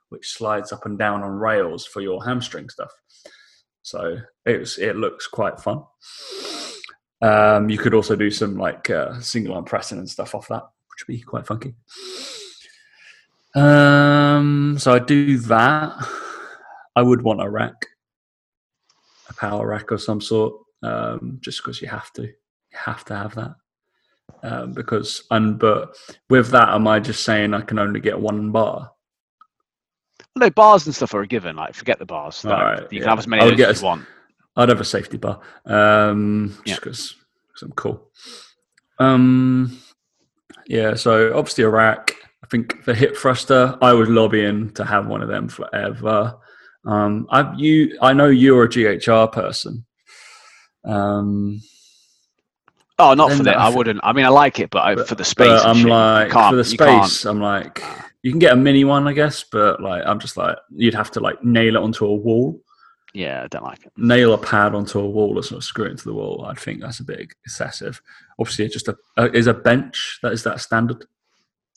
which slides up and down on rails for your hamstring stuff. So it's it looks quite fun. Um, you could also do some like uh, single arm pressing and stuff off that, which would be quite funky. Um, so I do that. I would want a rack, a power rack of some sort, um, just because you have to. You have to have that. Um, because and but with that, am I just saying I can only get one bar? No, bars and stuff are a given. Like, forget the bars. Like, you yeah. can have as many I of get as a- you want. I'd have a safety bar, um, just because I'm cool. Um, yeah, so obviously a rack. I think the hip thruster. I was lobbying to have one of them forever. Um, I you I know you're a GHR person. Um, Oh, not for that. I wouldn't. I mean, I like it, but, I, but- for the space, I'm shit, like for the space. I'm like you can get a mini one, I guess, but like I'm just like you'd have to like nail it onto a wall. Yeah, I don't like it. nail a pad onto a wall or sort of screw it into the wall, I'd think that's a bit excessive. Obviously, it's just a uh, is a bench that is that standard.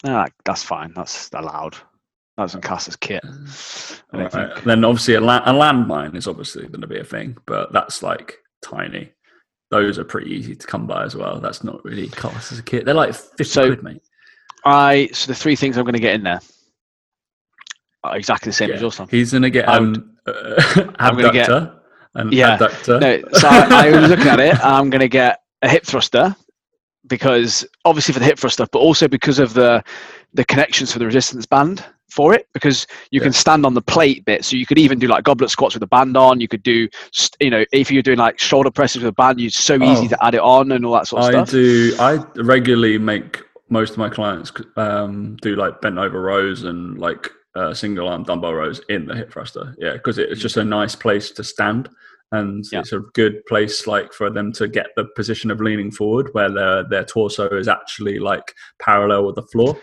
No, that's fine. That's allowed. That doesn't cast as kit. Right. Then obviously a, la- a landmine is obviously going to be a thing, but that's like tiny. Those are pretty easy to come by as well. That's not really classed as a kit. They're like fifty So- quid, mate. I so the three things I'm going to get in there are exactly the same as Yeah. yours, Tom. He's going to get I um, uh, I'm gonna get- abductor and Yeah. adductor. No, so I, I was looking at it. I'm going to get a hip thruster because obviously for the hip thrust stuff, but also because of the the connections for the resistance band for it. Because you Yeah. can stand on the plate bit, so you could even do like goblet squats with the band on. You could do, you know, if you're doing like shoulder presses with a band, it's so easy Oh. to add it on and all that sort of I stuff. I do. I regularly make most of my clients um, do like bent over rows and like uh, single arm dumbbell rows in the hip thruster. Yeah, because it's just a nice place to stand, and Yeah. it's a good place like for them to get the position of leaning forward where their their torso is actually like parallel with the floor.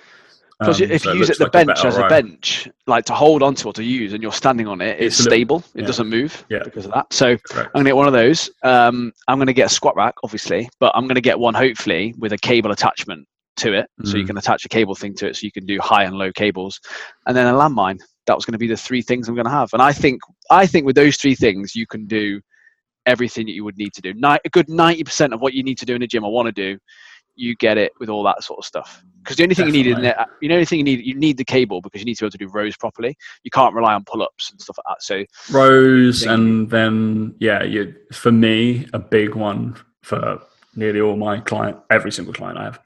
Because Um, if so you use it the like bench better as a bench, like to hold onto or to use, and you're standing on it, it's, It's a little- stable. It yeah. doesn't move Yeah. because of that. So Correct. I'm gonna get one of those. Um, I'm gonna get a squat rack, obviously, but I'm gonna get one hopefully with a cable attachment to it, so you Mm. can attach a cable thing to it, so you can do high and low cables, and then a landmine. That was going to be the three things I'm going to have, and I think I think with those three things you can do everything that you would need to do. Ni- a good ninety percent of what you need to do in a gym I want to do, you get it with all that sort of stuff. Because the only thing you need in Definitely. there, you know, the only thing you need, you need the cable because you need to be able to do rows properly. You can't rely on pull-ups and stuff like that. So rows and then yeah you for me a big one for nearly all my client every single client i have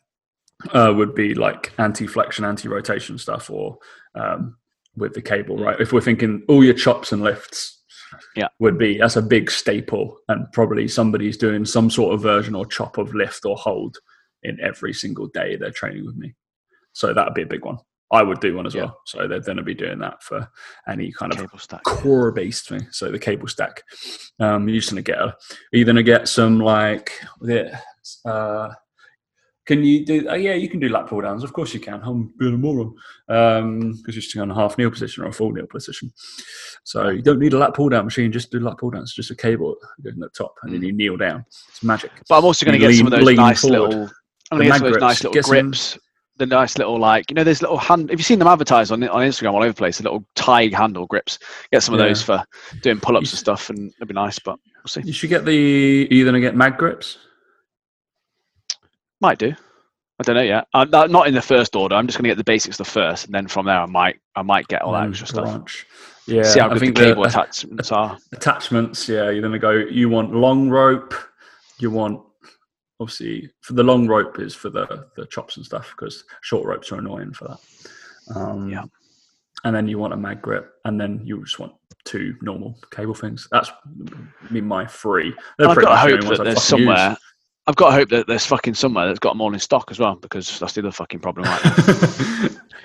uh, would be like anti-flexion anti-rotation stuff or um, with the cable right if we're thinking all your chops and lifts Yeah. would be that's a big staple and probably somebody's doing some sort of version or chop of lift or hold in every single day they're training with me so that would be a big one i would do one as Yeah. well so they're going to be doing that for any kind of cable stack. core based thing. So the cable stack. Um, you're just gonna get a, you're gonna get some like the uh, can you do? Oh yeah, you can do lat pull downs. Of course you can. I'm being a moron um, because you're sitting on a half kneel position or a full kneel position. So you don't need a lat pull down machine. Just do lat pull downs. Just a cable goes in the top, and then mm. you kneel down. It's magic. But I'm also going to get some of those nice forward. little. I'm going to get some of those nice grips. little Get some- grips. The nice little like you know, there's little hand. Have you seen them advertised on on Instagram all over the place? The little tie handle grips. Get some of Yeah. those for doing pull-ups and stuff, and it'd be nice. But we'll see. You should get the. Are you gonna get mag grips? Might do. I don't know yet. I'm not not in the first order. I'm just going to get the basics the first, and then from there, I might I might get all that Um, extra stuff. Yeah, See how I good the think cable the- attachments are. attachments yeah you're gonna go you want long rope you want obviously for the long rope is for the the chops and stuff because short ropes are annoying for that um Yeah. and then you want a mag grip and then you just want two normal cable things that's mean my three They're I've got to hope that there's fucking use. I've got to hope that there's fucking somewhere that's got them all in stock as well, because that's the other fucking problem. Right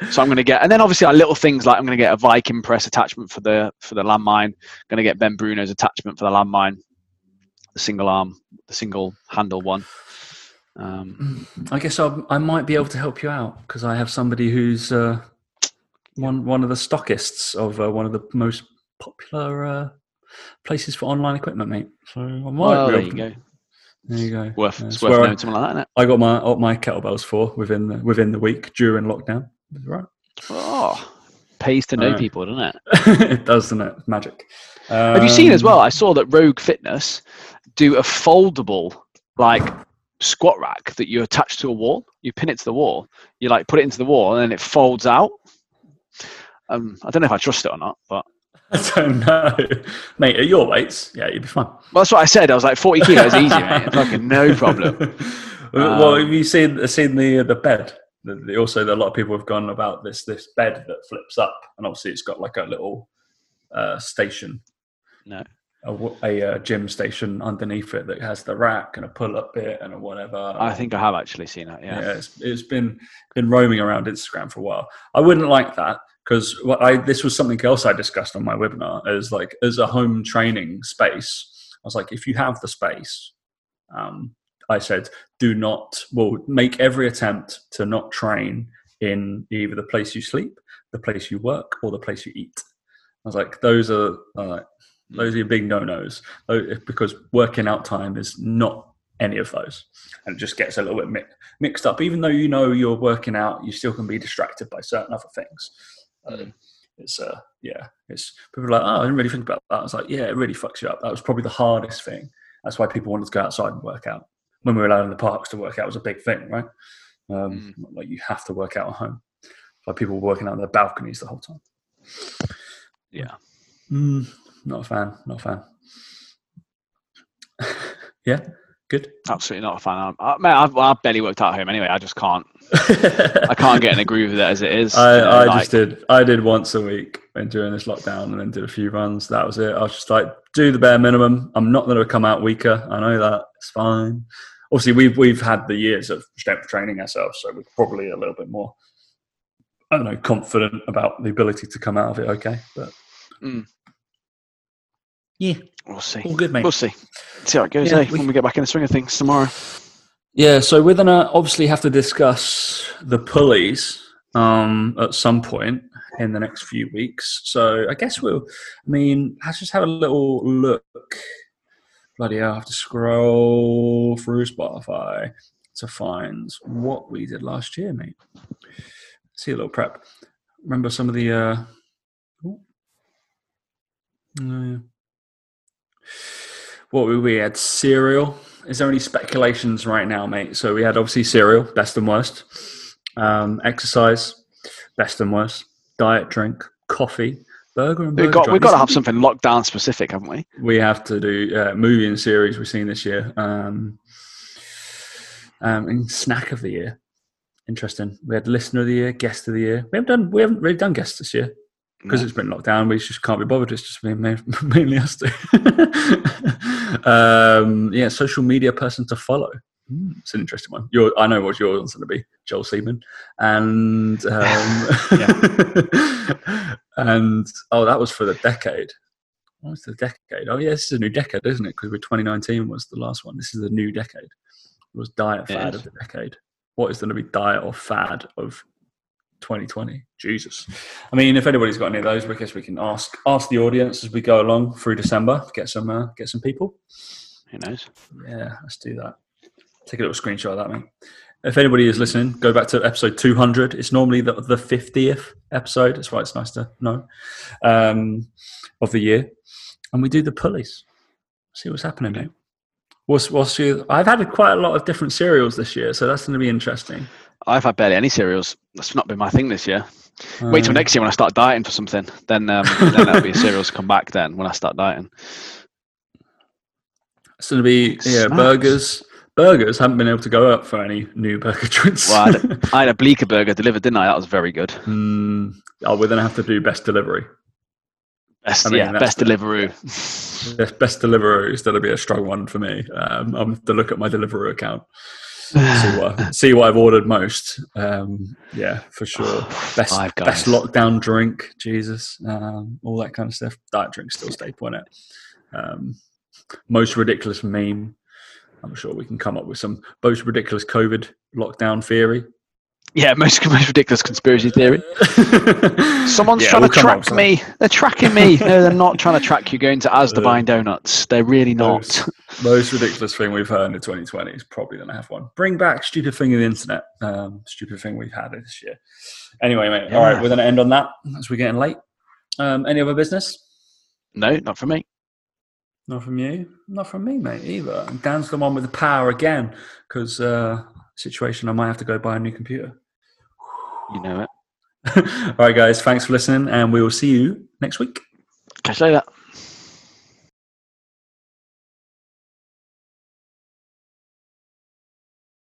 now. So I'm going to get, and then obviously our little things like I'm going to get a Viking press attachment for the for the landmine. Going to get Ben Bruno's attachment for the landmine, the single arm, the single handle one. Um, I guess I'll, I might be able to help you out because I have somebody who's uh, one one of the stockists of uh, one of the most popular uh, places for online equipment, mate. So I might well, be able to- go. There you go. Worth Yeah, it's worth knowing I, like that, isn't it? I got my my kettlebells for within the, within the week during lockdown. Right, Oh, pays to know people, doesn't it? it does, doesn't it? Magic. Have you seen as Um, well? I saw that Rogue Fitness do a foldable like squat rack that you attach to a wall. You pin it to the wall. You like put it into the wall, and then it folds out. Um, I don't know if I trust it or not, but I don't know, mate. At your weights, yeah, you'd be fine. well, that's what I said. I was like, forty kilos easy, mate. Fucking no problem. well, Um, have you seen seen the the bed? The, the, also, a lot of people have gone about this this bed that flips up, and obviously it's got like a little uh, station, No. a, a, uh, gym station underneath it that has the rack and a pull up bit and a whatever. I think I have actually seen that. yeah, Yeah. it's, it's been been roaming around Instagram for a while. I wouldn't like that because what I this was something else I discussed on my webinar as like as a home training space. I was like, if you have the space, um, I said, do not well make every attempt to not train in either the place you sleep, the place you work, or the place you eat. I was like, those are uh, those are your big no nos because working out time is not any of those, and it just gets a little bit mi- mixed up. Even though you know you're working out, you still can be distracted by certain other things. Uh, Mm. it's uh, yeah, it's people are like, oh, I didn't really think about that. I was like, yeah, it really fucks you up. That was probably the hardest thing. That's why people wanted to go outside and work out. When we were allowed in the parks to work out was a big thing, right? Um, Like you have to work out at home. Like people were working out on their balconies the whole time. Yeah. Mm, not a fan. Not a fan. yeah. Good. Absolutely not a fan. I, man, I've, I've barely worked out at home anyway. I just can't. I can't get in a groove with it as it is. I, you know, I like- just did. I did once a week and during this lockdown, and then did a few runs. That was it. I was just like, do the bare minimum. I'm not going to come out weaker. I know that it's fine. Obviously, we've we've had the years of strength training ourselves, so we're probably a little bit more. I don't know, confident about the ability to come out of it. Okay, but Mm. yeah, We'll see. all good, mate. We'll see. See how it goes, Yeah, eh? we- When we get back in the swing of things tomorrow. Yeah, so we're gonna obviously have to discuss the pulleys um, at some point in the next few weeks. So I guess we'll. I mean, let's just have a little look. Bloody hell! I have to scroll through Spotify to find what we did last year, mate. See a little prep. Remember some of the. Uh. Oh, yeah. What we we had cereal. Is there any speculations right now, mate? So we had obviously cereal, best and worst. Um, exercise, best and worst. Diet, drink, coffee, burger and burger. We've got, we've got to have something lockdown specific, haven't we? we have to do uh, movie and series we've seen this year. Um, um, and snack of the year. Interesting. We had listener of the year, guest of the year. We haven't done we haven't really done guests this year because No. it's been locked down. We just can't be bothered. It's just been mainly us two. um, yeah, social media person to follow. Hmm, it's an interesting one. Your, I know what yours is going to be, Joel Seedman, and um, and oh, that was for the decade. What was the decade? Oh, yeah, this is a new decade, isn't it? Because we're 2019 was the last one. This is the new decade. It was diet fad of the decade. What is going to be diet or fad of 2020? Jesus. I mean, if anybody's got any of those, I guess we can ask ask the audience as we go along through December. Get some uh, get some people. Who knows? Yeah, let's do that. Take a little screenshot of that, man. If anybody is listening, go back to episode 200. It's normally the, the 50th episode. That's why it's nice to know um, of the year. And we do the pulleys. See what's happening, mate. What's, what's your, I've had quite a lot of different cereals this year, so that's going to be interesting. I've had barely any cereals. That's not been my thing this year. Wait till Um, next year when I start dieting for something. Then um, then that'll be a cereals come back then when I start dieting. It's going to be yeah burgers. Burgers haven't been able to go up for any new burger joints. Well, I had, I had a Bleecker burger delivered, didn't I? That was very good. Mm, oh, we're going to have to do best delivery. Best, I mean, yeah, best the- Deliveroo. Best, Deliveroo is going to be a strong one for me. Um, I'm going to to look at my Deliveroo account, see what see what I've ordered most. Um, yeah, for sure. Best Five Guys. best lockdown drink, Jesus, um, all that kind of stuff. Diet drink still staple in it. Um, most ridiculous meme. I'm sure we can come up with some most ridiculous COVID lockdown theory. Yeah, most, most ridiculous conspiracy theory. Someone's Yeah, trying we'll to come up with track me. They're tracking me. No, they're not trying to track you going to Asda buying donuts. They're really not. Most, most ridiculous thing we've heard in 2020 is probably going to have one. Bring back stupid thing of the internet. Um, stupid thing we've had this year. Anyway, mate. All right, we're going to end on that as we're getting late. Um, any other business? No, not from me. Not from you. Not from me, mate. Either. And Dan's the one with the power again because uh, situation I might have to go buy a new computer. You know it. All right, guys. Thanks for listening, and we will see you next week. Catch you later.